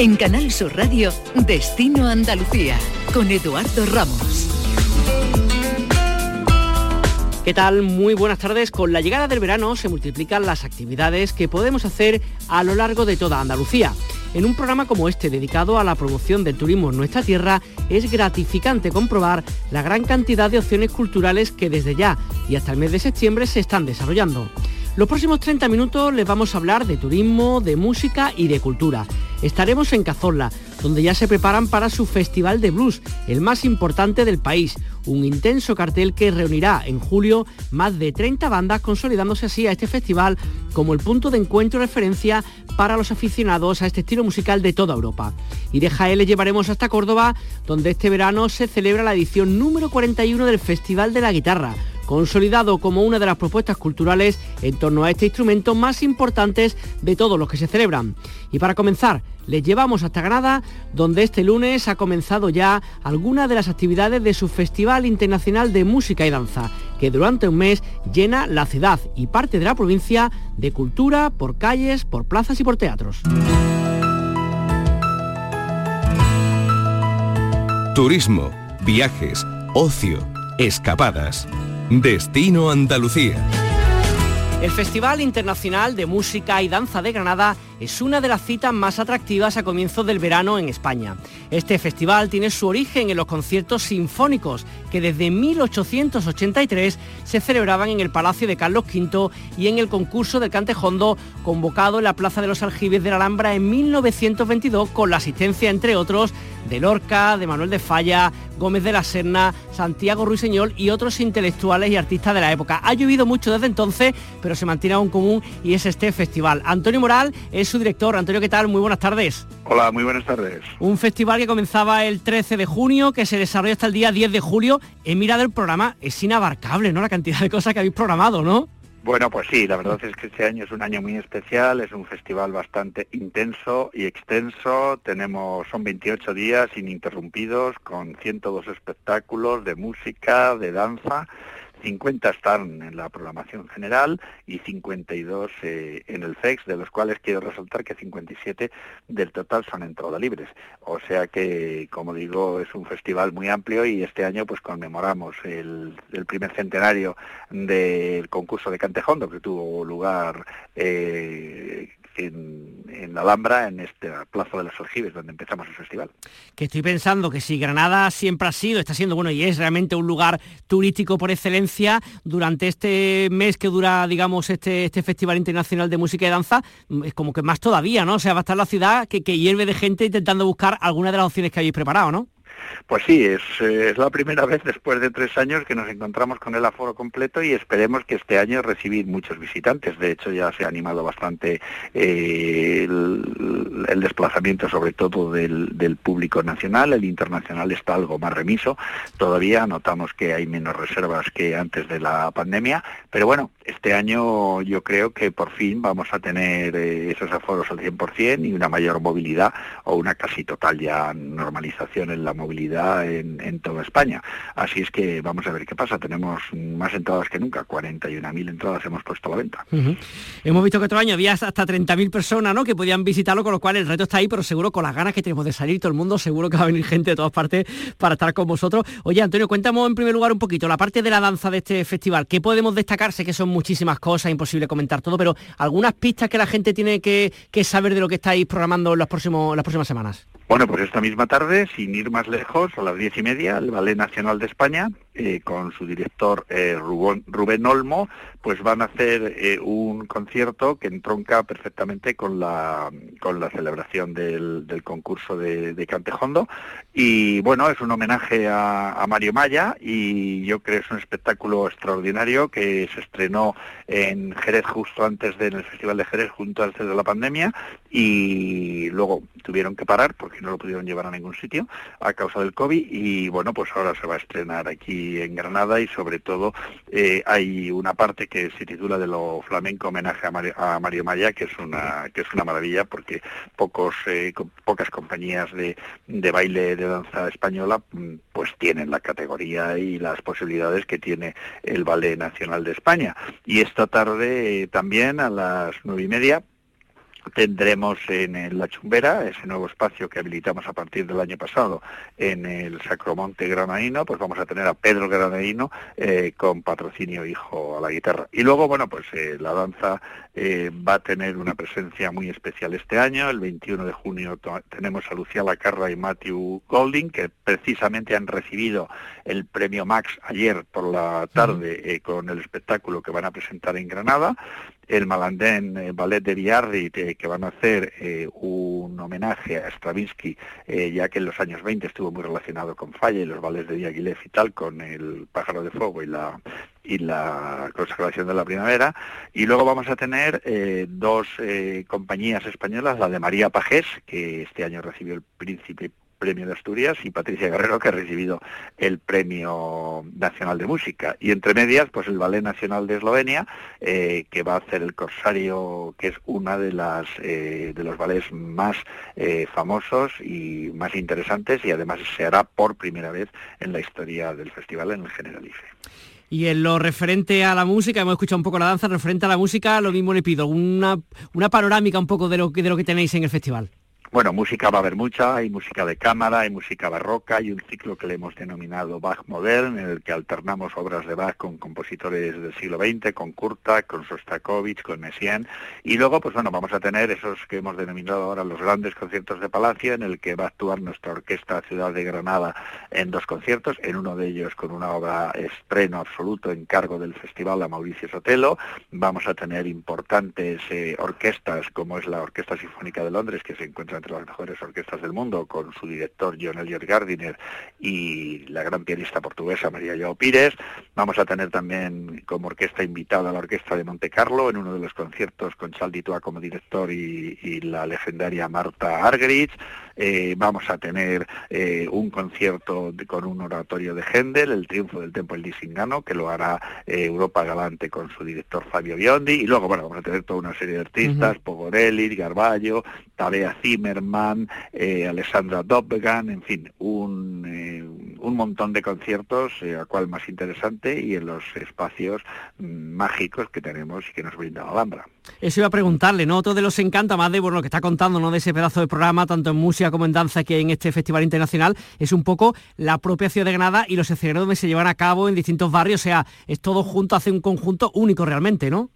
En Canal Sur Radio, Destino Andalucía, con Eduardo Ramos. ¿Qué tal? Muy buenas tardes. Con la llegada del verano se multiplican las actividades que podemos hacer a lo largo de toda Andalucía. En un programa como este dedicado a la promoción del turismo en nuestra tierra, es gratificante comprobar la gran cantidad de opciones culturales que desde ya y hasta el mes de septiembre se están desarrollando. Los próximos 30 minutos les vamos a hablar de turismo, de música y de cultura. Estaremos en Cazorla, donde ya se preparan para su Festival de Blues, el más importante del país, un intenso cartel que reunirá en julio más de 30 bandas, consolidándose así a este festival como el punto de encuentro y referencia para los aficionados a este estilo musical de toda Europa. Y de Jaén le llevaremos hasta Córdoba, donde este verano se celebra la edición número 41 del Festival de la Guitarra, consolidado como una de las propuestas culturales en torno a este instrumento más importantes de todos los que se celebran. Y para comenzar, les llevamos hasta Granada, donde este lunes ha comenzado ya alguna de las actividades de su Festival Internacional de Música y Danza, que durante un mes llena la ciudad y parte de la provincia de cultura por calles, por plazas y por teatros. Turismo, viajes, ocio, escapadas. Destino Andalucía. El Festival Internacional de Música y Danza de Granada es una de las citas más atractivas a comienzos del verano en España. Este festival tiene su origen en los conciertos sinfónicos que desde 1883 se celebraban en el Palacio de Carlos V y en el concurso del Cantejondo convocado en la Plaza de los Aljibes de la Alhambra en 1922 con la asistencia, entre otros, de Lorca, de Manuel de Falla, Gómez de la Serna, Santiago Ruiseñol y otros intelectuales y artistas de la época. Ha llovido mucho desde entonces, pero se mantiene aún común y es este festival. Antonio Moral es su director. Antonio, ¿qué tal? Muy buenas tardes. Hola, muy buenas tardes. Un festival que comenzaba el 13 de junio, que se desarrolla hasta el día 10 de julio. He mirado el programa, es inabarcable, ¿no? La cantidad de cosas que habéis programado, ¿no? Bueno, pues sí, la verdad es que este año es un año muy especial, es un festival bastante intenso y extenso. Tenemos, son 28 días ininterrumpidos con 102 espectáculos de música, de danza 50 están en la programación general y 52 eh, en el FEX, de los cuales quiero resaltar que 57 del total son entradas libres. O sea que, como digo, es un festival muy amplio y este año pues conmemoramos el, primer centenario del concurso de Cantejondo que tuvo lugar eh, en, la Alhambra, en este Plaza de los Aljibes, donde empezamos el festival. Que estoy pensando que si Granada siempre ha sido, está siendo, bueno, y es realmente un lugar turístico por excelencia, durante este mes que dura, digamos, este, este Festival Internacional de Música y Danza, es como que más todavía, ¿no? O sea, va a estar la ciudad que, que hierve de gente intentando buscar alguna de las opciones que habéis preparado, ¿no? Pues sí, es, eh, la primera vez después de tres años que nos encontramos con el aforo completo y esperemos que este año recibir muchos visitantes. De hecho, ya se ha animado bastante eh, el, desplazamiento, sobre todo del, del, público nacional. El internacional está algo más remiso. Todavía notamos que hay menos reservas que antes de la pandemia, pero bueno, este año yo creo que por fin vamos a tener eh, esos aforos al 100% y una mayor movilidad o una casi total ya normalización en la movilidad en, toda España. Así es que vamos a ver qué pasa. Tenemos más entradas que nunca, 41.000 entradas hemos puesto a la venta. Hemos visto que otro año había hasta 30.000 personas ¿no? que podían visitarlo, con lo cual el reto está ahí, pero seguro con las ganas que tenemos de salir todo el mundo, seguro que va a venir gente de todas partes para estar con vosotros. Oye, Antonio, cuéntame en primer lugar un poquito la parte de la danza de este festival. ¿Qué podemos destacar? Sé que son muchísimas cosas, imposible comentar todo, pero algunas pistas que la gente tiene que, saber de lo que estáis programando en, próximos, las próximas semanas. Bueno, pues esta misma tarde, sin ir más lejos, a las diez y media, el Ballet Nacional de España, eh, con su director eh, Rubén, Olmo, pues van a hacer eh, un concierto que entronca perfectamente con la, con la celebración del, concurso de, Cantejondo. Y bueno, es un homenaje a, Mario Maya y yo creo que es un espectáculo extraordinario que se estrenó en Jerez justo antes del Festival de Jerez, junto antes de la pandemia, y luego tuvieron que parar porque no lo pudieron llevar a ningún sitio a causa del COVID y bueno, pues ahora se va a estrenar aquí en Granada y sobre todo eh, hay una parte que se titula de lo flamenco homenaje a Mario, Maya que es una que es una maravilla porque pocos eh, pocas compañías de, de baile de danza española mm, pues tienen la categoría y las posibilidades que tiene el Ballet Nacional de España. Y esta tarde eh, también a las nueve y media tendremos en La Chumbera, ese nuevo espacio que habilitamos a partir del año pasado en el Sacromonte Granadino, pues vamos a tener a Pedro Granadino eh, con patrocinio hijo a la guitarra. Y luego, bueno, pues eh, la danza eh, va a tener una presencia muy especial este año. El 21 de junio tenemos a Lucía Lacarra y Matthew Golding, que precisamente han recibido el premio Max ayer por la tarde con el espectáculo que van a presentar en Granada el Malandén eh, Ballet de Biarritz, que van a hacer eh, un homenaje a Stravinsky, eh, ya que en los años 20 estuvo muy relacionado con Falla y los ballets de Diaghilev y tal, con el Pájaro de Fuego y la y la consagración de la primavera. Y luego vamos a tener dos compañías españolas, la de María Pajés, que este año recibió el Príncipe Premio de Asturias y Patricia Guerrero que ha recibido el Premio Nacional de Música. Y entre medias, pues el Ballet Nacional de Eslovenia, eh, que va a hacer el Corsario, que es una de las eh, de los ballets más eh, famosos y más interesantes y además se hará por primera vez en la historia del festival en el Generalife. Y en lo referente a la música, hemos escuchado un poco la danza, referente a la música, lo mismo le pido, una, una panorámica un poco de lo, de lo que tenéis en el festival. Bueno, música va a haber mucha, hay música de cámara, hay música barroca, hay un ciclo que le hemos denominado Bach Modern, en el que alternamos obras de Bach con compositores del siglo XX, con Kurta, con Sostakovich, con Messiaen, y luego, pues bueno, vamos a tener esos que hemos denominado ahora los grandes conciertos de Palacio, en el que va a actuar nuestra orquesta Ciudad de Granada en dos conciertos, en uno de ellos con una obra estreno absoluto en cargo del festival a Mauricio Sotelo, vamos a tener importantes eh, orquestas como es la Orquesta Sinfónica de Londres, que se encuentra entre las mejores orquestas del mundo, con su director John Elliot Gardiner y la gran pianista portuguesa María Joao Pires. Vamos a tener también como orquesta invitada a la Orquesta de Monte Carlo en uno de los conciertos con Charles como director y, la legendaria Marta Argerich. Eh, vamos a tener eh, un concierto con un oratorio de Händel, El triunfo del Tempo del Disingano, que lo hará eh, Europa Galante con su director Fabio Biondi. Y luego, bueno, vamos a tener toda una serie de artistas, Pogorelli, Garballo, Tabea Zimmerman, Alessandra Dobbegan, en fin, un, un montón de conciertos, a cual más interesante, y en los espacios mm, mágicos que tenemos y que nos brinda la Alhambra. Eso iba a preguntarle, ¿no? Todo de los encanta más de bueno, lo que está contando, ¿no? De ese pedazo de programa, tanto en música como en danza que en este Festival Internacional, es un poco la propia ciudad de Granada y los escenarios donde se llevan a cabo en distintos barrios, o sea, es todo junto, hace un conjunto único realmente, ¿no?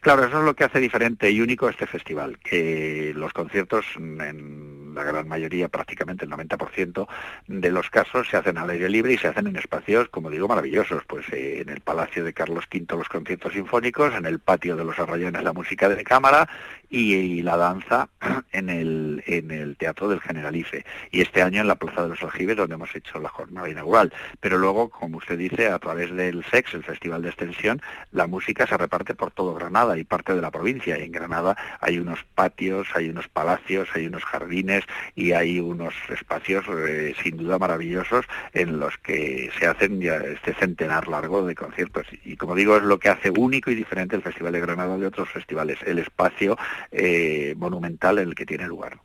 Claro, eso es lo que hace diferente y único este festival, que los conciertos en la gran mayoría, prácticamente el 90% de los casos se hacen al aire libre y se hacen en espacios, como digo, maravillosos, pues eh, en el Palacio de Carlos V los conciertos sinfónicos, en el patio de los Arrayones la música de cámara y, la danza en el, en el Teatro del Generalife. Y este año en la Plaza de los Aljibes, donde hemos hecho la jornada inaugural. Pero luego, como usted dice, a través del SEX, el Festival de Extensión, la música se reparte por todo Granada y parte de la provincia. Y en Granada hay unos patios, hay unos palacios, hay unos jardines y hay unos espacios eh, sin duda maravillosos en los que se hacen este centenar largo de conciertos. Y como digo, es lo que hace único y diferente el Festival de Granada de otros festivales, el espacio eh, monumental en el que tiene lugar.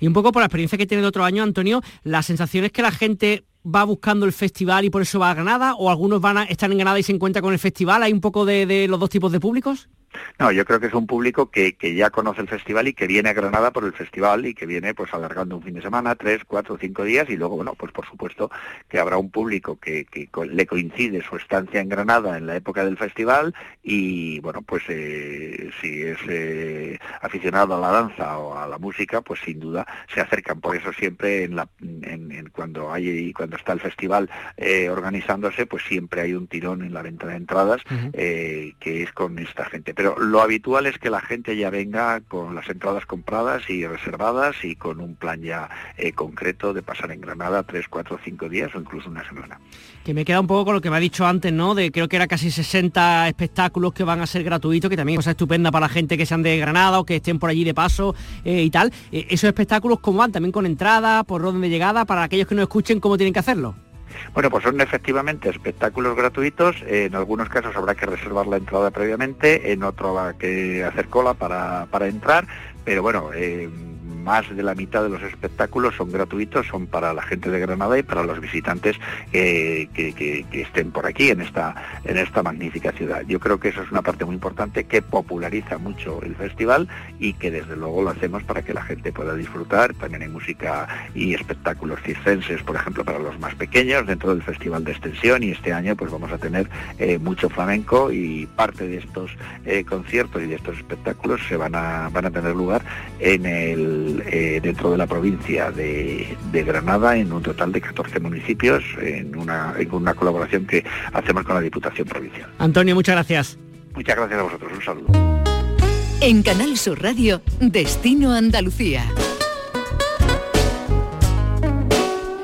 Y un poco por la experiencia que tiene de otro año, Antonio, la sensación es que la gente va buscando el festival y por eso va a Granada, o algunos van a estar en Granada y se encuentran con el festival. ¿Hay un poco de los dos tipos de públicos? No, yo creo que es un público que, que, ya conoce el festival y que viene a Granada por el festival y que viene pues alargando un fin de semana, tres, cuatro, cinco días y luego, bueno, pues por supuesto que habrá un público que, que le coincide su estancia en Granada en la época del festival y, bueno, pues eh, si es eh, aficionado a la danza o a la música, pues sin duda se acercan. Por eso siempre en la, en, cuando hay cuando está el festival eh, organizándose, pues siempre hay un tirón en la venta de entradas que es con esta gente pero lo habitual es que la gente ya venga con las entradas compradas y reservadas y con un plan ya eh, concreto de pasar en Granada tres, cuatro, cinco días o incluso una semana. Que me queda un poco con lo que me ha dicho antes, ¿no? De creo que era casi 60 espectáculos que van a ser gratuitos, que también es cosa estupenda para la gente que sean de Granada o que estén por allí de paso eh, y tal. Eh, esos espectáculos, ¿cómo van? También con entrada, por orden de llegada, para aquellos que no escuchen, ¿cómo tienen que hacerlo? Bueno, pues son efectivamente espectáculos gratuitos. En algunos casos habrá que reservar la entrada previamente, en otro habrá que hacer cola para, para entrar, pero bueno, eh, más de la mitad de los espectáculos son gratuitos, son para la gente de Granada y para los visitantes que, estén por aquí en esta, en esta magnífica ciudad. Yo creo que eso es una parte muy importante que populariza mucho el festival y que desde luego lo hacemos para que la gente pueda disfrutar. También hay música y espectáculos circenses, por ejemplo, para los más pequeños dentro del Festival de Extensión y este año pues vamos a tener eh, mucho flamenco y parte de estos eh, conciertos y de estos espectáculos se van a, van a tener lugar en el, eh, dentro de la provincia de, Granada en un total de 14 municipios en una, en una colaboración que hacemos con la Diputación Provincial. Antonio, muchas gracias. Muchas gracias a vosotros. Un saludo. En Canal Sur Radio, Destino Andalucía.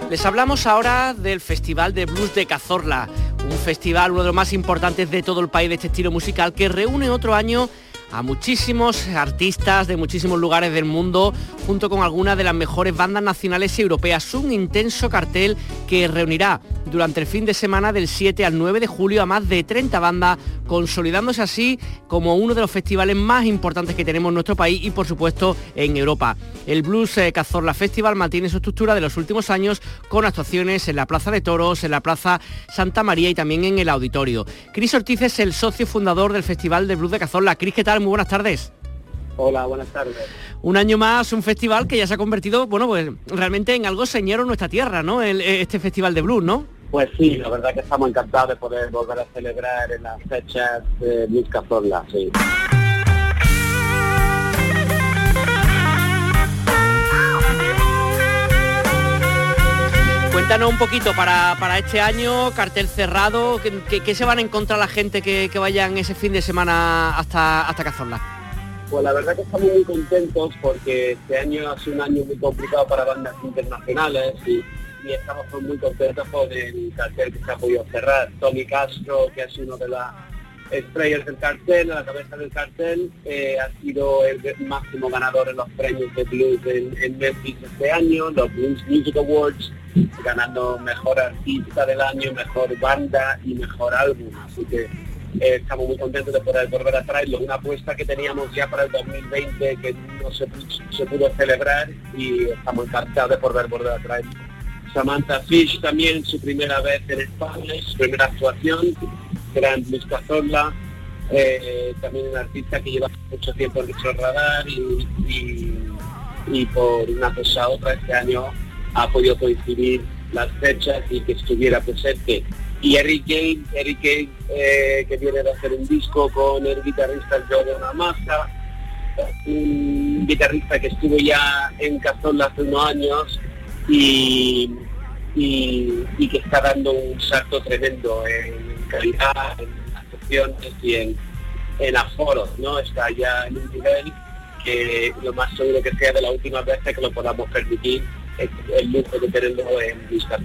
Les hablamos ahora del Festival de Blues de Cazorla, un festival, uno de los más importantes de todo el país de este estilo musical, que reúne otro año a muchísimos artistas de muchísimos lugares del mundo, junto con algunas de las mejores bandas nacionales y europeas. Un intenso cartel que reunirá durante el fin de semana del 7 al 9 de julio a más de 30 bandas, consolidándose así como uno de los festivales más importantes que tenemos en nuestro país y por supuesto en Europa. El Blues eh, Cazorla Festival mantiene su estructura de los últimos años con actuaciones en la Plaza de Toros, en la Plaza Santa María y también en el auditorio. Cris Ortiz es el socio fundador del Festival de Blues de Cazorla. Cris, ¿qué tal? Muy buenas tardes. Hola, buenas tardes. Un año más, un festival que ya se ha convertido, bueno, pues realmente en algo señero en nuestra tierra, ¿no? este festival de blues, ¿no? Pues sí, la verdad que estamos encantados de poder volver a celebrar en las fechas de Blues Cazorla, sí. Cuéntanos un poquito para, este año, cartel cerrado, ¿qué, se van a encontrar la gente que, vayan ese fin de semana hasta, hasta Cazorla? Pues la verdad que estamos muy contentos porque este año ha sido un año muy complicado para bandas internacionales y, estamos muy contentos con el cartel que se ha podido cerrar. Tommy Castro, que sido uno de las estrellas del cartel, la cabeza del cartel, eh, ha sido el máximo ganador en los premios de blues en, Memphis este año, los Blues Music Awards, ganando mejor artista del año, mejor banda y mejor álbum. Así que eh, estamos muy contentos de poder volver a traerlo. Una apuesta que teníamos ya para el 2020 que no se, pudo celebrar y estamos encantados de poder volver a traerlo. Samantha Fish también, su primera vez en España, su primera actuación gran Luis Cazorla, eh, también un artista que lleva mucho tiempo en nuestro radar y, por una cosa a otra este año ha podido coincidir las fechas y que estuviera presente. Y Eric Gay, Eric Gay eh, que viene de hacer un disco con el guitarrista Una Massa, un guitarrista que estuvo ya en Cazorla hace unos años y, y, que está dando un salto tremendo en calidad, en actuaciones y en, en aforos, ¿no? Está ya en un nivel que lo más seguro que sea de la última vez que lo podamos permitir el lujo de tenerlo en Vista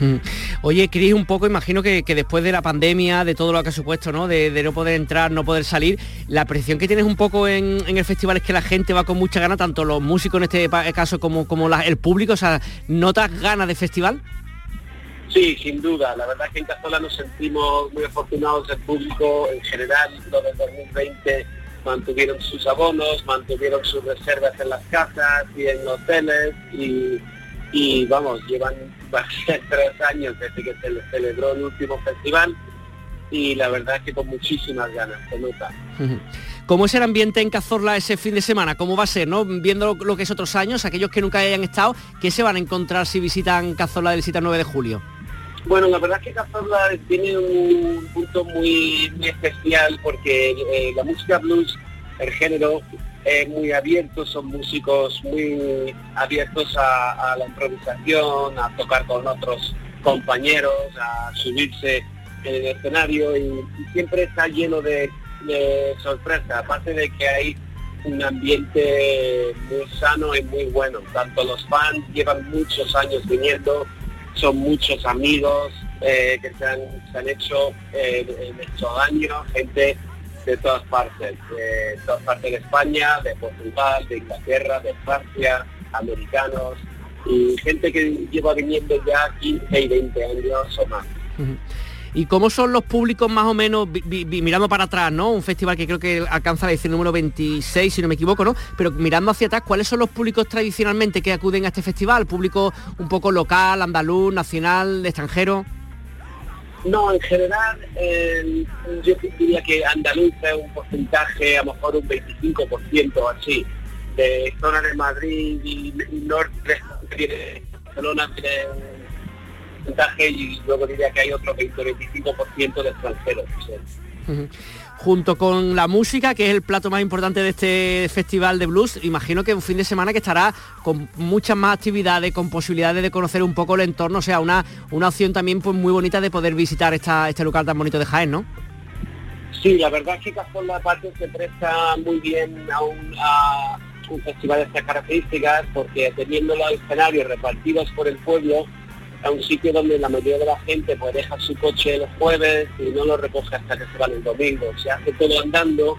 mm. Oye, Cris, un poco, imagino que, después de la pandemia, de todo lo que ha supuesto, ¿no? De, no poder entrar, no poder salir, la presión que tienes un poco en, el festival es que la gente va con mucha gana, tanto los músicos en este caso como, como el público, o sea, ¿notas ganas de festival? Sí, sin duda. La verdad es que en Cazola nos sentimos muy afortunados, el público en general, lo del 2020 mantuvieron sus abonos, mantuvieron sus reservas en las casas y en hoteles y, vamos, llevan tres años desde que se celebró el último festival y la verdad es que con muchísimas ganas, se nota. ¿Cómo es el ambiente en Cazorla ese fin de semana? ¿Cómo va a ser? ¿no? Viendo lo que es otros años, aquellos que nunca hayan estado, ¿qué se van a encontrar si visitan Cazorla del visita 9 de julio? Bueno, la verdad es que Cazorla tiene un punto muy, especial porque eh, la música blues, el género, es muy abierto, son músicos muy abiertos a, la improvisación, a tocar con otros compañeros, a subirse en el escenario y, siempre está lleno de, de sorpresa, aparte de que hay un ambiente muy sano y muy bueno. Tanto los fans llevan muchos años viniendo, son muchos amigos eh, que se han, hecho eh, en estos años, gente de todas partes, de todas partes de España, de Portugal, de Inglaterra, de Francia, americanos, y gente que lleva viniendo ya 15 y 20 años o más. ¿Y cómo son los públicos más o menos, mirando para atrás, ¿no? Un festival que creo que alcanza la edición número 26, si no me equivoco, ¿no? Pero mirando hacia atrás, ¿cuáles son los públicos tradicionalmente que acuden a este festival? ¿Público un poco local, andaluz, nacional, extranjero? No, en general yo diría que andaluz es un porcentaje, a lo mejor un 25% así, de zona de Madrid y, norte de Barcelona un porcentaje y luego diría que hay otro 20-25% de extranjeros junto con la música, que es el plato más importante de este festival de blues, imagino que un fin de semana que estará con muchas más actividades, con posibilidades de conocer un poco el entorno, o sea, una, una opción también pues, muy bonita de poder visitar esta, este lugar tan bonito de Jaén, ¿no? Sí, la verdad es que La Parte se presta muy bien a un, a un festival de estas características porque teniendo los escenarios repartidos por el pueblo, a un sitio donde la mayoría de la gente pues deja su coche los jueves y no lo recoge hasta que se van el domingo. Se hace todo andando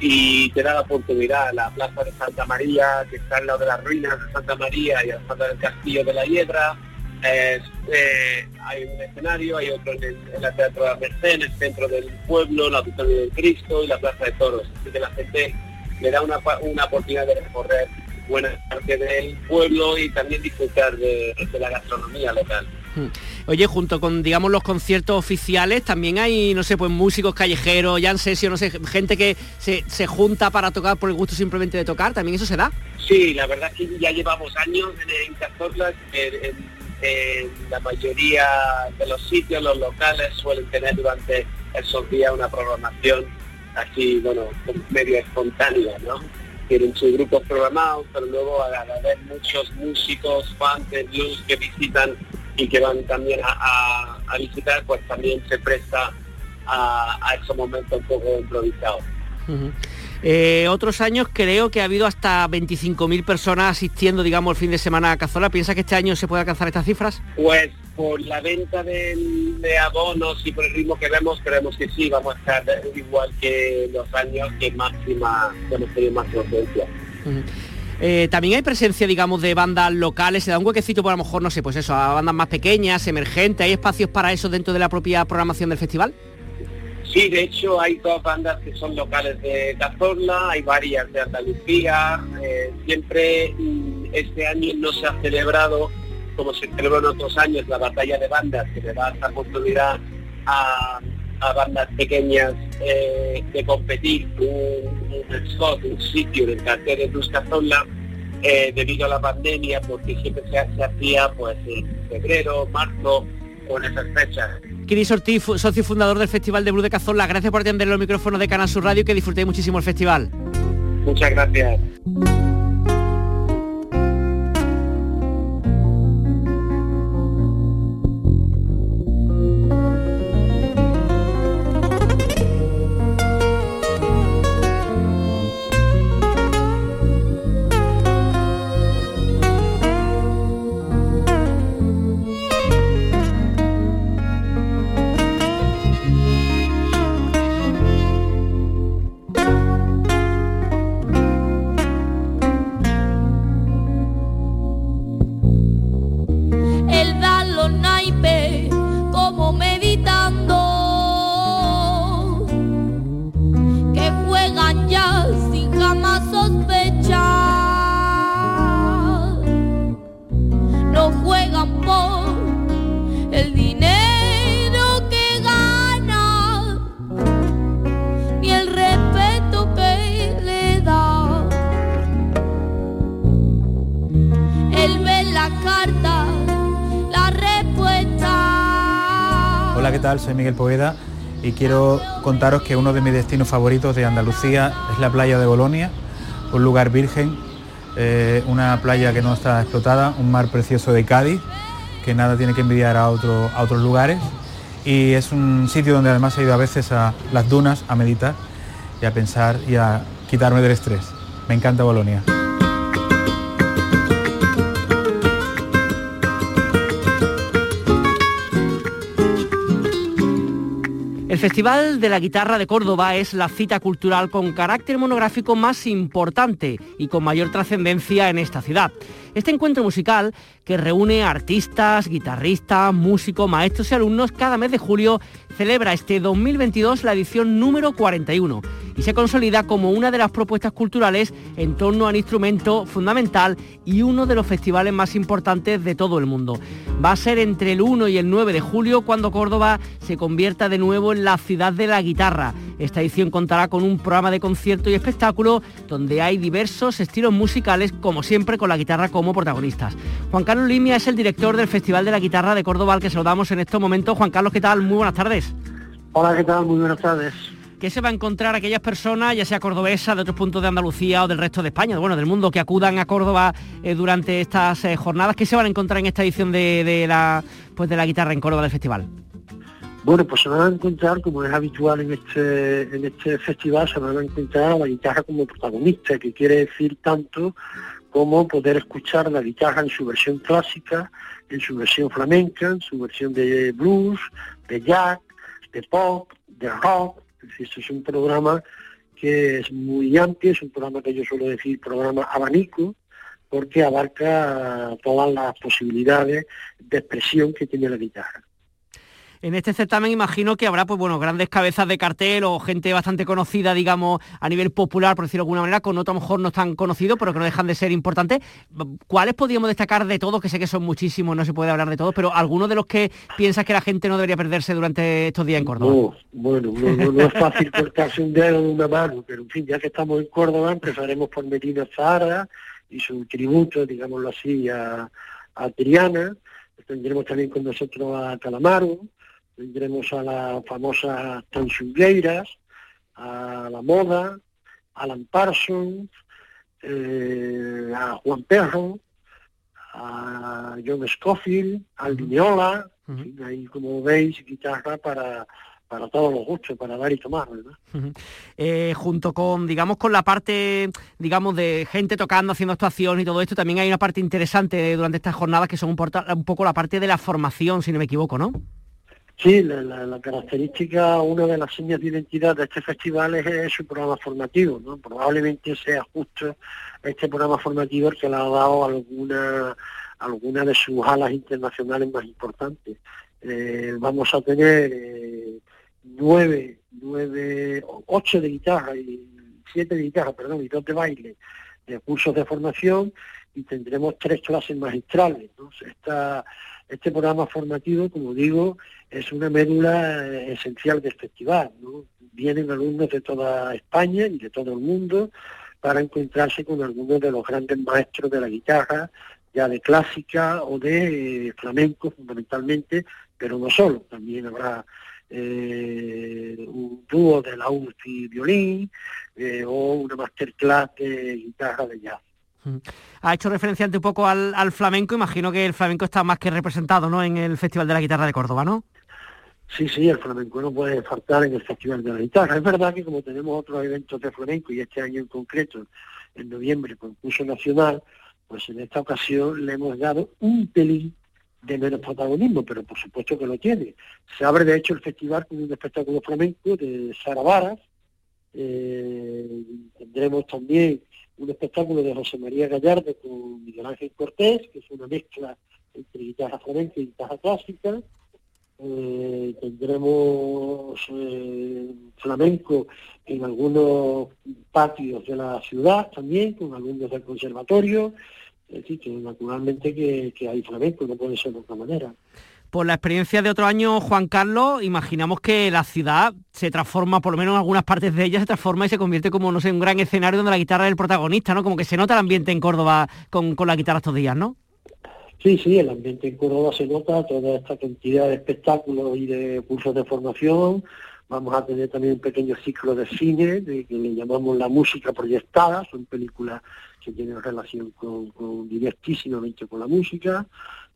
y te da la oportunidad. La plaza de Santa María, que está al lado de las ruinas de Santa María y al lado del castillo de la Hiedra, eh, hay un escenario, hay otro en el, Teatro de la Merced, en el centro del pueblo, la Auditorio del Cristo y la Plaza de Toros. Así que la gente le da una, una oportunidad de recorrer buena parte del pueblo y también disfrutar de, la gastronomía local. Hmm. Oye, junto con, digamos, los conciertos oficiales, también hay, no sé, pues músicos callejeros, ya en sesio, no sé, gente que se, se, junta para tocar por el gusto simplemente de tocar, ¿también eso se da? Sí, la verdad es que ya llevamos años en, Cazorla, en, la mayoría de los sitios, los locales suelen tener durante esos días una programación así, bueno, medio espontánea, ¿no? Tienen sus grupos programados, pero luego a haber muchos músicos, fans de blues que visitan y que van también a, visitar, pues también se presta a, esos momentos un poco improvisados. Eh, otros años creo que ha habido hasta 25.000 personas asistiendo, digamos, el fin de semana a Cazola. ¿Piensa que este año se puede alcanzar estas cifras? Pues por la venta de, abonos y por el ritmo que vemos, creemos que sí, vamos a estar igual que los años que máxima, hemos tenido más frecuencia. Eh, también hay presencia, digamos, de bandas locales, se da un huequecito por a lo mejor, no sé, pues eso, a bandas más pequeñas, emergentes, ¿hay espacios para eso dentro de la propia programación del festival? Sí, de hecho hay dos bandas que son locales de Cazorla, hay varias de Andalucía, eh, siempre este año no se ha celebrado como se celebró en otros años, la batalla de bandas, que le da esta oportunidad a, bandas pequeñas eh, de competir un, spot, un sitio del cartel de Luz eh, debido a la pandemia, porque siempre se, hacía pues en febrero, marzo, con esas fechas. Cris Ortiz, socio fundador del Festival de Blue de Cazorla, gracias por atender los micrófonos de Canal Sur Radio y que disfrutéis muchísimo el festival. Muchas gracias. Soy Miguel Poveda y quiero contaros que uno de mis destinos favoritos de Andalucía es la playa de Bolonia, un lugar virgen, eh, una playa que no está explotada, un mar precioso de Cádiz, que nada tiene que envidiar a, a otros lugares. Y es un sitio donde además he ido a veces a las dunas a meditar y a pensar y a quitarme del estrés. Me encanta Bolonia. El Festival de la Guitarra de Córdoba es la cita cultural con carácter monográfico más importante y con mayor trascendencia en esta ciudad. Este encuentro musical, que reúne artistas, guitarristas, músicos, maestros y alumnos, cada mes de julio celebra este 2022 la edición número 41 y se consolida como una de las propuestas culturales en torno al instrumento fundamental y uno de los festivales más importantes de todo el mundo. Va a ser entre el 1 y el 9 de julio cuando Córdoba se convierta de nuevo en la ciudad de la guitarra. Esta edición contará con un programa de concierto y espectáculo donde hay diversos estilos musicales, como siempre con la guitarra como protagonistas. Juan Carlos Limia es el director del Festival de la Guitarra de Córdoba al que saludamos en estos momentos. Juan Carlos, ¿qué tal? Muy buenas tardes. Hola, ¿qué tal? Muy buenas tardes. ¿Qué se va a encontrar aquellas personas, ya sea cordobesas, de otros puntos de Andalucía o del resto de España, bueno, del mundo, que acudan a Córdoba eh, durante estas eh, jornadas? ¿Qué se van a encontrar en esta edición de, la, pues de la guitarra en Córdoba del festival? Bueno, pues se van a encontrar, como es habitual en este, en este festival, se van a encontrar a la guitarra como protagonista, que quiere decir tanto como poder escuchar la guitarra en su versión clásica, en su versión flamenca, en su versión de blues, de jazz, de pop, de rock, esto es un programa que es muy amplio, es un programa que yo suelo decir programa abanico, porque abarca todas las posibilidades de expresión que tiene la guitarra. En este certamen imagino que habrá pues bueno, grandes cabezas de cartel o gente bastante conocida, digamos, a nivel popular, por decirlo de alguna manera, con otro a lo mejor no tan conocido, pero que no dejan de ser importantes. ¿Cuáles podríamos destacar de todos? Que sé que son muchísimos, no se puede hablar de todos, pero algunos de los que piensas que la gente no debería perderse durante estos días en Córdoba. bueno, no, es fácil cortarse un dedo de una mano, pero en fin, ya que estamos en Córdoba, empezaremos por Medina Zahara y su tributo, digámoslo así, a, a Triana. Tendremos también con nosotros a Calamaro, tendremos a la famosa Tansungueiras, a La Moda, a Alan Parsons, eh, a Juan Perro, a John Scofield, a Lineola, ahí como veis, guitarra para, para todos los gustos, para dar y tomar, ¿verdad? Eh, junto con, digamos, con la parte, digamos, de gente tocando, haciendo actuación y todo esto, también hay una parte interesante durante estas jornadas que son un, un poco la parte de la formación, si no me equivoco, ¿no? Sí, la, característica, una de las señas de identidad de este festival es, su programa formativo, ¿no? Probablemente sea justo este programa formativo el que le ha dado alguna, alguna de sus alas internacionales más importantes. Eh, vamos a tener eh, nueve, nueve, ocho de guitarra y siete de guitarra, perdón, y dos de baile, de cursos de formación y tendremos tres clases magistrales. ¿no? Este programa formativo, como digo, es una médula eh, esencial del festival. ¿no? Vienen alumnos de toda España y de todo el mundo para encontrarse con algunos de los grandes maestros de la guitarra, ya de clásica o de eh, flamenco fundamentalmente, pero no solo, también habrá eh, un dúo de laúd y violín o una masterclass de guitarra de jazz. Ha hecho referencia un poco al, flamenco, imagino que el flamenco está más que representado ¿no? en el Festival de la Guitarra de Córdoba, ¿no? Sí, sí, el flamenco no puede faltar en el Festival de la Guitarra. Es verdad que como tenemos otros eventos de flamenco y este año en concreto, en noviembre, concurso nacional, pues en esta ocasión le hemos dado un pelín de menos protagonismo, pero por supuesto que lo tiene. Se abre de hecho el festival con un espectáculo flamenco de Sara Varas, eh, tendremos también un espectáculo de José María Gallardo con Miguel Ángel Cortés, que es una mezcla entre guitarra flamenca y guitarra clásica. Eh, tendremos eh, flamenco en algunos patios de la ciudad también, con alumnos del conservatorio. Es decir, que naturalmente que, que hay flamenco, no puede ser de otra manera por la experiencia de otro año, Juan Carlos, imaginamos que la ciudad se transforma, por lo menos en algunas partes de ella, se transforma y se convierte como, no sé, un gran escenario donde la guitarra es el protagonista, ¿no? Como que se nota el ambiente en Córdoba con, la guitarra estos días, ¿no? Sí, sí, el ambiente en Córdoba se nota, toda esta cantidad de espectáculos y de cursos de formación. Vamos a tener también un pequeño ciclo de cine, de que le llamamos la música proyectada, son películas que tienen relación con, con directísimamente con la música.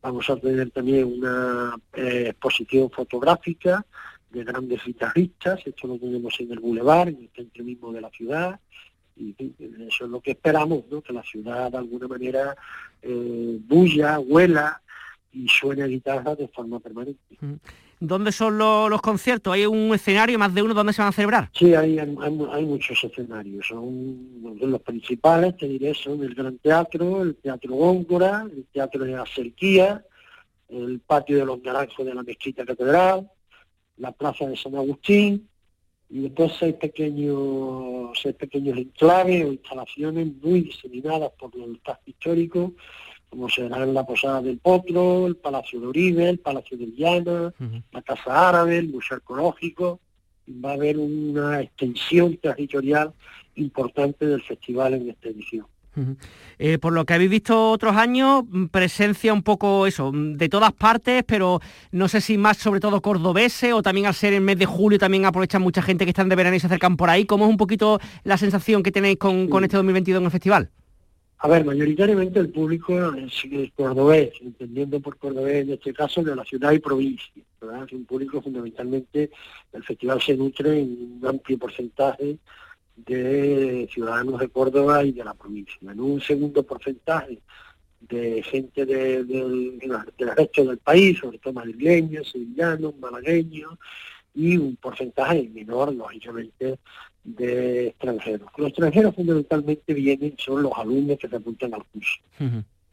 Vamos a tener también una eh, exposición fotográfica de grandes guitarristas, esto lo tenemos en el Boulevard, en el centro mismo de la ciudad, y eso es lo que esperamos, ¿no? que la ciudad de alguna manera eh, bulla, huela y suene guitarra de forma permanente. ¿Dónde son los, conciertos? ¿Hay un escenario, más de uno, donde se van a celebrar? Sí, hay, muchos escenarios. Son los principales, te diré, son el Gran Teatro, el Teatro Góngora, el Teatro de la Cerquía, el Patio de los Naranjos de la Mezquita Catedral, la plaza de San Agustín, y después seis pequeños, seis pequeños enclaves o instalaciones muy diseminadas por el casco histórico, como serán la Posada del Potro, el Palacio de Uribe, el Palacio de Llana, la Casa Árabe, el Museo Arqueológico. Va a haber una extensión territorial importante del festival en esta edición. Eh, por lo que habéis visto otros años, mm, presencia un poco eso, mm, de todas partes, pero no sé si más sobre todo cordobeses o también al ser el mes de julio también aprovechan mucha gente que están de verano y se acercan por ahí. ¿Cómo es un poquito la sensación que tenéis con, con este 2022 en el festival? A ver, mayoritariamente el público es, cordobés, entendiendo por cordobés en este caso de la ciudad y provincia. ¿verdad? Es un público fundamentalmente, el festival se nutre en un amplio porcentaje de ciudadanos de Córdoba y de la provincia. En un segundo porcentaje de gente del resto del país, sobre todo madrileños, sevillanos, malagueños, y un porcentaje menor, lógicamente, de extranjeros. Los extranjeros fundamentalmente vienen, son los alumnos que se apuntan al curso.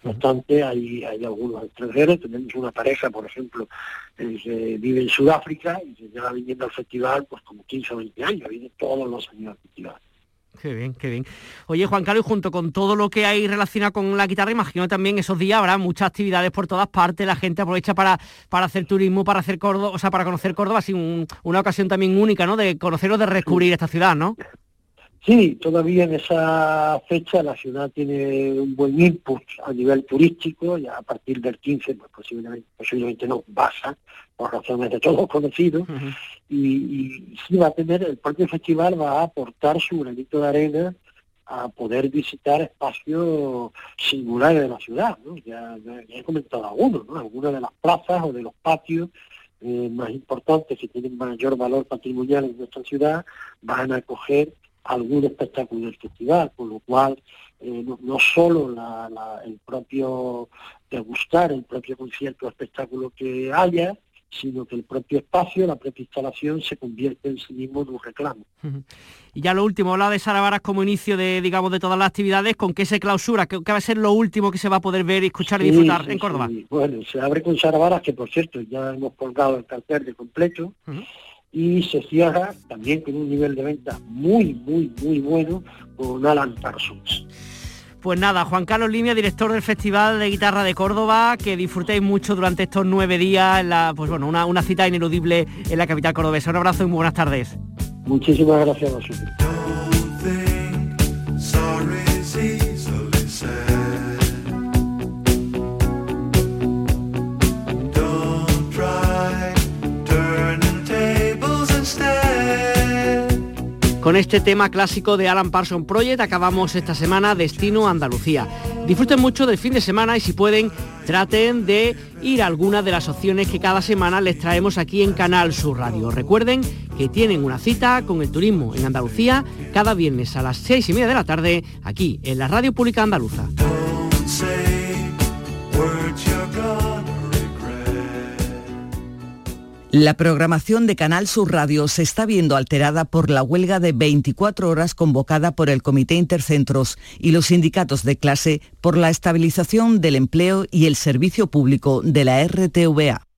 No obstante, hay, hay algunos extranjeros, tenemos una pareja, por ejemplo, eh, que vive en Sudáfrica y se lleva viniendo al festival pues como 15 o 20 años, viene todos los años al festival. Qué bien, qué bien. Oye, Juan Carlos, junto con todo lo que hay relacionado con la guitarra, imagino también esos días habrá muchas actividades por todas partes, la gente aprovecha para, para hacer turismo, para hacer Córdoba, o sea, para conocer Córdoba, así una ocasión también única, ¿no? De conocer o de descubrir esta ciudad, ¿no? Sí, todavía en esa fecha la ciudad tiene un buen input a nivel turístico, ya a partir del 15 pues posiblemente, posiblemente no pasa, por razones de todos conocidos, y, sí va a tener, el propio festival va a aportar su granito de arena a poder visitar espacios singulares de la ciudad, ¿no? ya, he comentado algunos, ¿no? algunas de las plazas o de los patios eh, más importantes que tienen mayor valor patrimonial en nuestra ciudad van a acoger algún espectáculo del festival, con lo cual eh, no, solo el propio degustar, el propio concierto o espectáculo que haya, sino que el propio espacio, la propia instalación se convierte en sí mismo en un reclamo. Y ya lo último, habla de Saravaras como inicio de, digamos, de todas las actividades, ¿con qué se clausura? ¿Qué, va a ser lo último que se va a poder ver, escuchar y disfrutar en Córdoba? Bueno, se abre con Saravaras, que por cierto ya hemos colgado el cartel de completo, y se cierra también con un nivel de venta muy, muy, muy bueno con Alan Parsons. Pues nada, Juan Carlos Limia, director del Festival de Guitarra de Córdoba, que disfrutéis mucho durante estos nueve días, en la, pues bueno, una, una cita ineludible en la capital cordobesa. Un abrazo y muy buenas tardes. Muchísimas gracias a vosotros. Con este tema clásico de Alan Parsons Project acabamos esta semana Destino Andalucía. Disfruten mucho del fin de semana y si pueden traten de ir a alguna de las opciones que cada semana les traemos aquí en Canal Sur Radio. Recuerden que tienen una cita con el turismo en Andalucía cada viernes a las seis y media de la tarde aquí en la Radio Pública Andaluza. La programación de Canal Sur Radio se está viendo alterada por la huelga de 24 horas convocada por el Comité Intercentros y los sindicatos de clase por la estabilización del empleo y el servicio público de la RTVA.